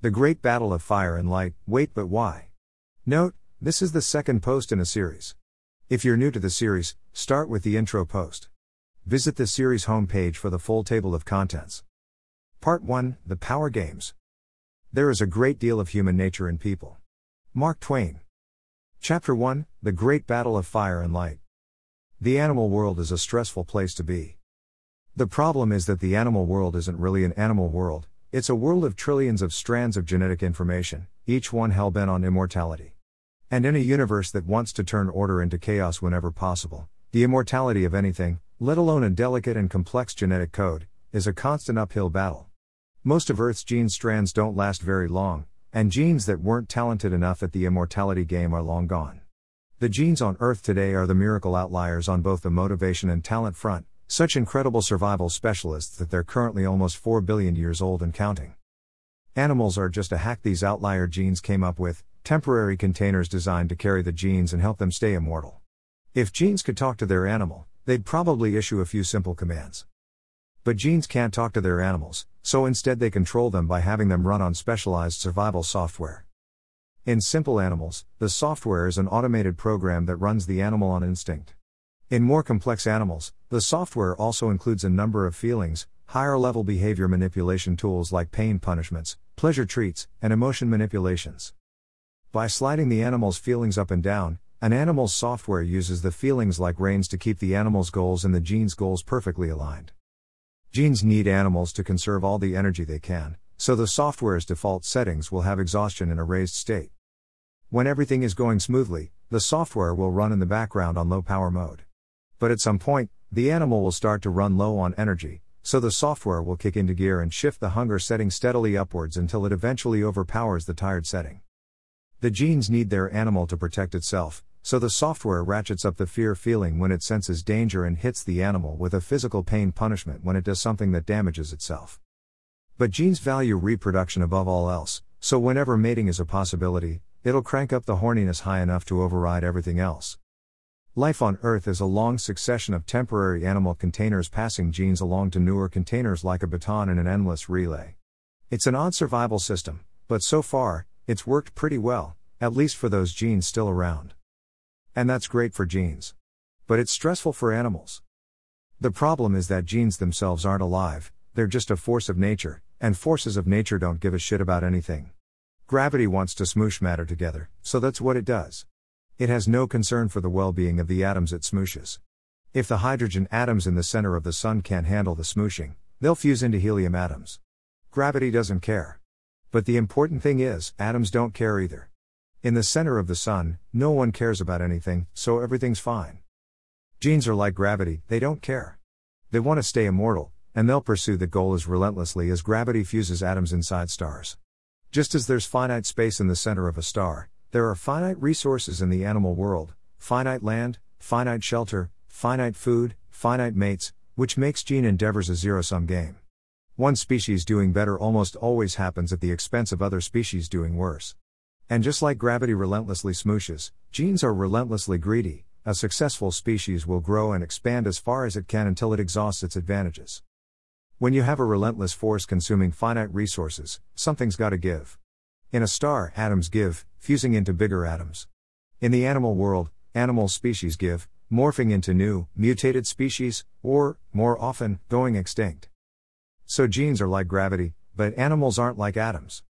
The Great Battle of Fire and Light, wait but why? Note, this is the second post in a series. If you're new to the series, start with the intro post. Visit the series homepage for the full table of contents. Part 1 The Power Games. There is a great deal of human nature in people. Mark Twain. Chapter 1 The Great Battle of Fire and Light. The animal world is a stressful place to be. The problem is that the animal world isn't really an animal world, it's a world of trillions of strands of genetic information, each one hell bent on immortality. And in a universe that wants to turn order into chaos whenever possible, the immortality of anything, let alone a delicate and complex genetic code, is a constant uphill battle. Most of Earth's gene strands don't last very long, and genes that weren't talented enough at the immortality game are long gone. The genes on Earth today are the miracle outliers on both the motivation and talent front, such incredible survival specialists that they're currently almost 4 billion years old and counting. Animals are just a hack these outlier genes came up with, temporary containers designed to carry the genes and help them stay immortal. If genes could talk to their animal, they'd probably issue a few simple commands. But genes can't talk to their animals, so instead they control them by having them run on specialized survival software. In simple animals, the software is an automated program that runs the animal on instinct. In more complex animals, the software also includes a number of feelings, higher level behavior manipulation tools like pain punishments, pleasure treats, and emotion manipulations. By sliding the animal's feelings up and down, an animal's software uses the feelings like reins to keep the animal's goals and the gene's goals perfectly aligned. Genes need animals to conserve all the energy they can, so the software's default settings will have exhaustion in a raised state. When everything is going smoothly, the software will run in the background on low power mode. But at some point, the animal will start to run low on energy, so the software will kick into gear and shift the hunger setting steadily upwards until it eventually overpowers the tired setting. The genes need their animal to protect itself, so the software ratchets up the fear feeling when it senses danger and hits the animal with a physical pain punishment when it does something that damages itself. But genes value reproduction above all else, so whenever mating is a possibility, it'll crank up the horniness high enough to override everything else. Life on Earth is a long succession of temporary animal containers passing genes along to newer containers like a baton in an endless relay. It's an odd survival system, but so far, it's worked pretty well, at least for those genes still around. And that's great for genes. But it's stressful for animals. The problem is that genes themselves aren't alive, they're just a force of nature, and forces of nature don't give a shit about anything. Gravity wants to smoosh matter together, so that's what it does. It has no concern for the well being of the atoms it smooshes. If the hydrogen atoms in the center of the Sun can't handle the smooshing, they'll fuse into helium atoms. Gravity doesn't care. But the important thing is, atoms don't care either. In the center of the Sun, no one cares about anything, so everything's fine. Genes are like gravity, they don't care. They want to stay immortal, and they'll pursue the goal as relentlessly as gravity fuses atoms inside stars. Just as there's finite space in the center of a star, there are finite resources in the animal world finite land, finite shelter, finite food, finite mates, which makes gene endeavors a zero sum game. One species doing better almost always happens at the expense of other species doing worse. And just like gravity relentlessly smooshes, genes are relentlessly greedy. A successful species will grow and expand as far as it can until it exhausts its advantages. When you have a relentless force consuming finite resources, something's gotta give. In a star, atoms give, fusing into bigger atoms. In the animal world, animal species give, morphing into new, mutated species, or, more often, going extinct. So genes are like gravity, but animals aren't like atoms.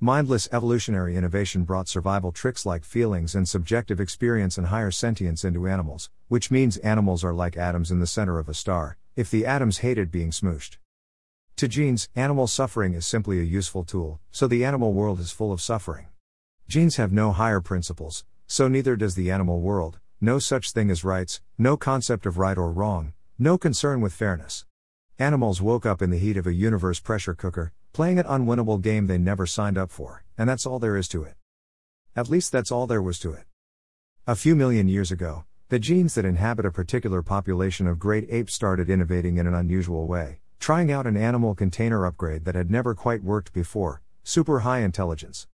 Mindless evolutionary innovation brought survival tricks like feelings and subjective experience and higher sentience into animals, which means animals are like atoms in the center of a star, if the atoms hated being smooshed. To genes, animal suffering is simply a useful tool, so the animal world is full of suffering. Genes have no higher principles, so neither does the animal world, no such thing as rights, no concept of right or wrong, no concern with fairness. Animals woke up in the heat of a universe pressure cooker, playing an unwinnable game they never signed up for, and that's all there is to it. At least that's all there was to it. A few million years ago, the genes that inhabit a particular population of great apes started innovating in an unusual way, Trying out an animal container upgrade that had never quite worked before super high intelligence.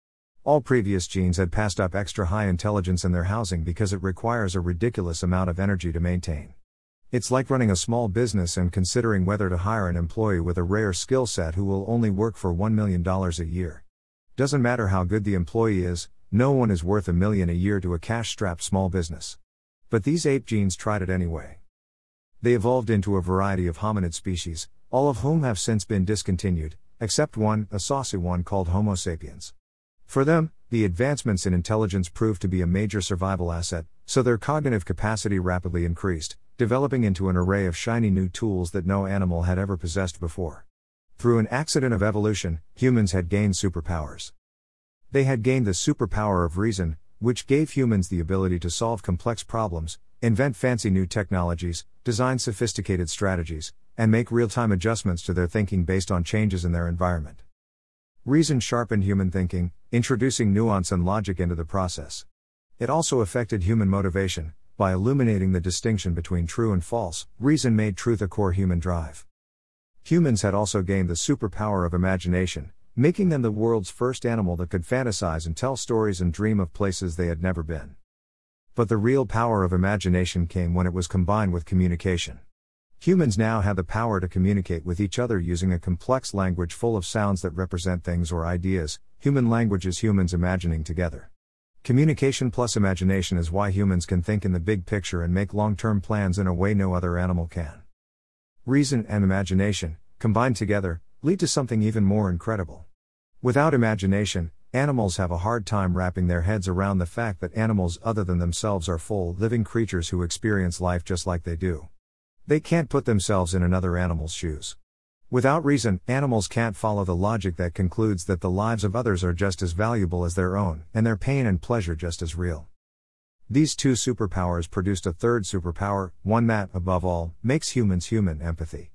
All previous genes had passed up extra high intelligence in their housing because it requires a ridiculous amount of energy to maintain. It's like running a small business and considering whether to hire an employee with a rare skill set who will only work for $1 million a year. Doesn't matter how good the employee is, no one is worth a million a year to a cash strapped small business. But these ape genes tried it anyway. They evolved into a variety of hominid species, all of whom have since been discontinued, except one, a saucy one called Homo sapiens. For them, the advancements in intelligence proved to be a major survival asset, so their cognitive capacity rapidly increased, developing into an array of shiny new tools that no animal had ever possessed before. Through an accident of evolution, humans had gained superpowers. They had gained the superpower of reason, which gave humans the ability to solve complex problems, invent fancy new technologies, design sophisticated strategies, and make real time adjustments to their thinking based on changes in their environment. Reason sharpened human thinking, introducing nuance and logic into the process. It also affected human motivation, by illuminating the distinction between true and false, reason made truth a core human drive. Humans had also gained the superpower of imagination, making them the world's first animal that could fantasize and tell stories and dream of places they had never been. But the real power of imagination came when it was combined with communication. Humans now have the power to communicate with each other using a complex language full of sounds that represent things or ideas. Human language is humans imagining together. Communication plus imagination is why humans can think in the big picture and make long term plans in a way no other animal can. Reason and imagination, combined together, lead to something even more incredible. Without imagination, Animals have a hard time wrapping their heads around the fact that animals other than themselves are full, living creatures who experience life just like they do. They can't put themselves in another animal's shoes. Without reason, animals can't follow the logic that concludes that the lives of others are just as valuable as their own, and their pain and pleasure just as real. These two superpowers produced a third superpower, one that, above all, makes humans human empathy.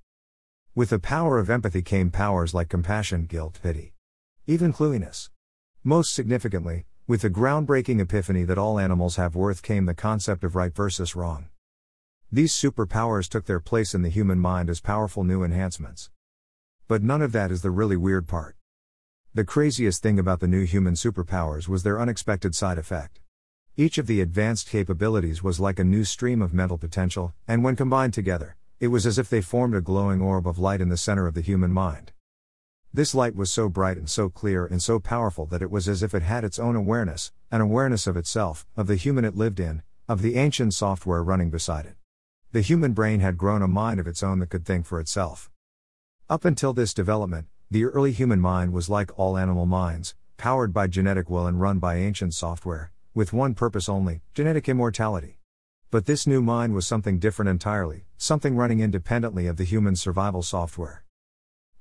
With the power of empathy came powers like compassion, guilt, pity, even clueiness. Most significantly, with the groundbreaking epiphany that all animals have worth came the concept of right versus wrong. These superpowers took their place in the human mind as powerful new enhancements. But none of that is the really weird part. The craziest thing about the new human superpowers was their unexpected side effect. Each of the advanced capabilities was like a new stream of mental potential, and when combined together, it was as if they formed a glowing orb of light in the center of the human mind. This light was so bright and so clear and so powerful that it was as if it had its own awareness, an awareness of itself, of the human it lived in, of the ancient software running beside it. The human brain had grown a mind of its own that could think for itself. Up until this development, the early human mind was like all animal minds, powered by genetic will and run by ancient software, with one purpose only genetic immortality. But this new mind was something different entirely, something running independently of the human survival software.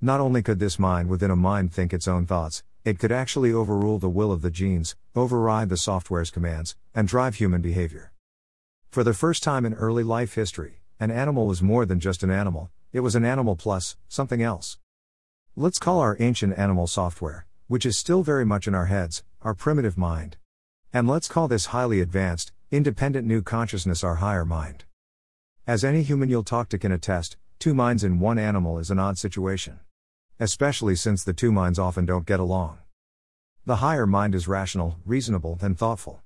Not only could this mind within a mind think its own thoughts, it could actually overrule the will of the genes, override the software's commands, and drive human behavior. For the first time in early life history, an animal was more than just an animal, it was an animal plus something else. Let's call our ancient animal software, which is still very much in our heads, our primitive mind. And let's call this highly advanced, independent new consciousness our higher mind. As any human you'll talk to can attest, two minds in one animal is an odd situation especially since the two minds often don't get along. The higher mind is rational, reasonable, and thoughtful.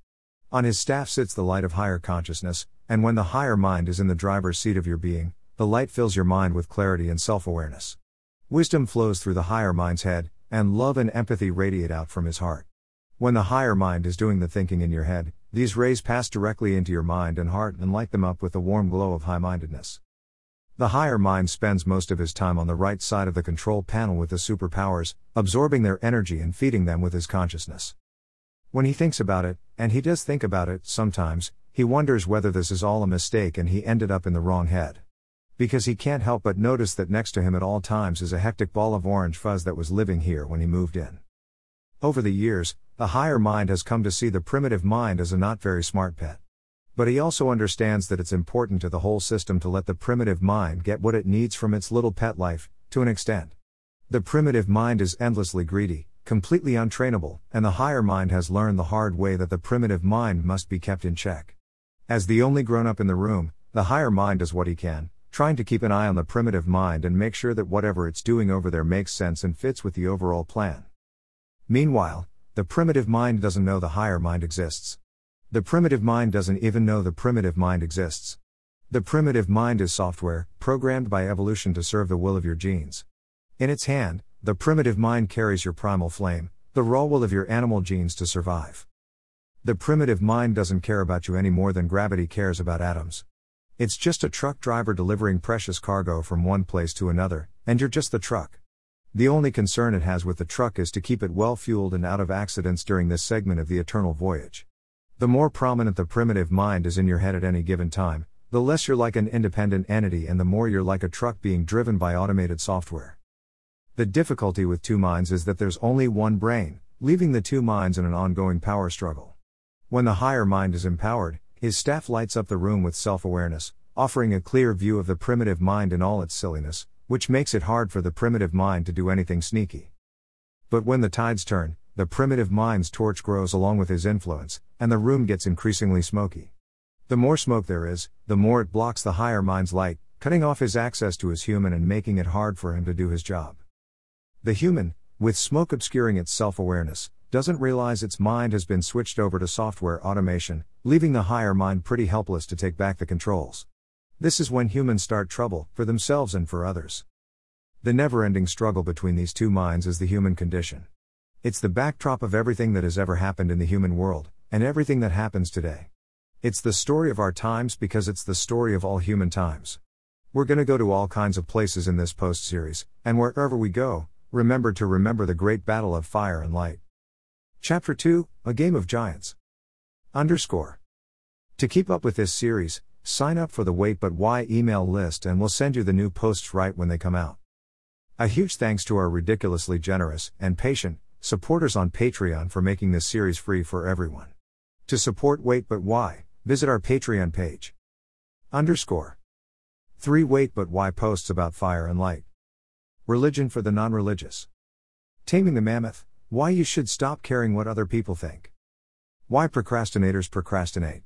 On his staff sits the light of higher consciousness, and when the higher mind is in the driver's seat of your being, the light fills your mind with clarity and self awareness. Wisdom flows through the higher mind's head, and love and empathy radiate out from his heart. When the higher mind is doing the thinking in your head, these rays pass directly into your mind and heart and light them up with the warm glow of high mindedness. The higher mind spends most of his time on the right side of the control panel with the superpowers, absorbing their energy and feeding them with his consciousness. When he thinks about it, and he does think about it sometimes, he wonders whether this is all a mistake and he ended up in the wrong head. Because he can't help but notice that next to him at all times is a hectic ball of orange fuzz that was living here when he moved in. Over the years, the higher mind has come to see the primitive mind as a not very smart pet. But he also understands that it's important to the whole system to let the primitive mind get what it needs from its little pet life, to an extent. The primitive mind is endlessly greedy, completely untrainable, and the higher mind has learned the hard way that the primitive mind must be kept in check. As the only grown up in the room, the higher mind does what he can, trying to keep an eye on the primitive mind and make sure that whatever it's doing over there makes sense and fits with the overall plan. Meanwhile, the primitive mind doesn't know the higher mind exists. The primitive mind doesn't even know the primitive mind exists. The primitive mind is software, programmed by evolution to serve the will of your genes. In its hand, the primitive mind carries your primal flame, The raw will of your animal genes to survive. The primitive mind doesn't care about you any more than gravity cares about atoms. It's just a truck driver delivering precious cargo from one place to another, and you're just the truck. The only concern it has with the truck is to keep it well fueled and out of accidents during this segment of the eternal voyage. The more prominent the primitive mind is in your head at any given time, the less you're like an independent entity and the more you're like a truck being driven by automated software. The difficulty with two minds is that there's only one brain, leaving the two minds in an ongoing power struggle. When the higher mind is empowered, his staff lights up the room with self awareness, offering a clear view of the primitive mind in all its silliness, which makes it hard for the primitive mind to do anything sneaky. But when the tides turn, the primitive mind's torch grows along with his influence, and the room gets increasingly smoky. The more smoke there is, the more it blocks the higher mind's light, cutting off his access to his human and making it hard for him to do his job. The human, with smoke obscuring its self awareness, doesn't realize its mind has been switched over to software automation, leaving the higher mind pretty helpless to take back the controls. This is when humans start trouble, for themselves and for others. The never ending struggle between these two minds is the human condition. It's the backdrop of everything that has ever happened in the human world, and everything that happens today. It's the story of our times because it's the story of all human times. We're going to go to all kinds of places in this post series, and wherever we go, remember to remember the great battle of fire and light. Chapter 2 A Game of Giants. Underscore. To keep up with this series, sign up for the Wait But Why email list and we'll send you the new posts right when they come out. A huge thanks to our ridiculously generous and patient supporters on Patreon for making this series free for everyone. To support Wait But Why, visit our Patreon page. Underscore. 3 Wait But Why posts about fire and light. Religion for the non religious. Taming the Mammoth. Why you should stop caring what other people think. Why procrastinators procrastinate.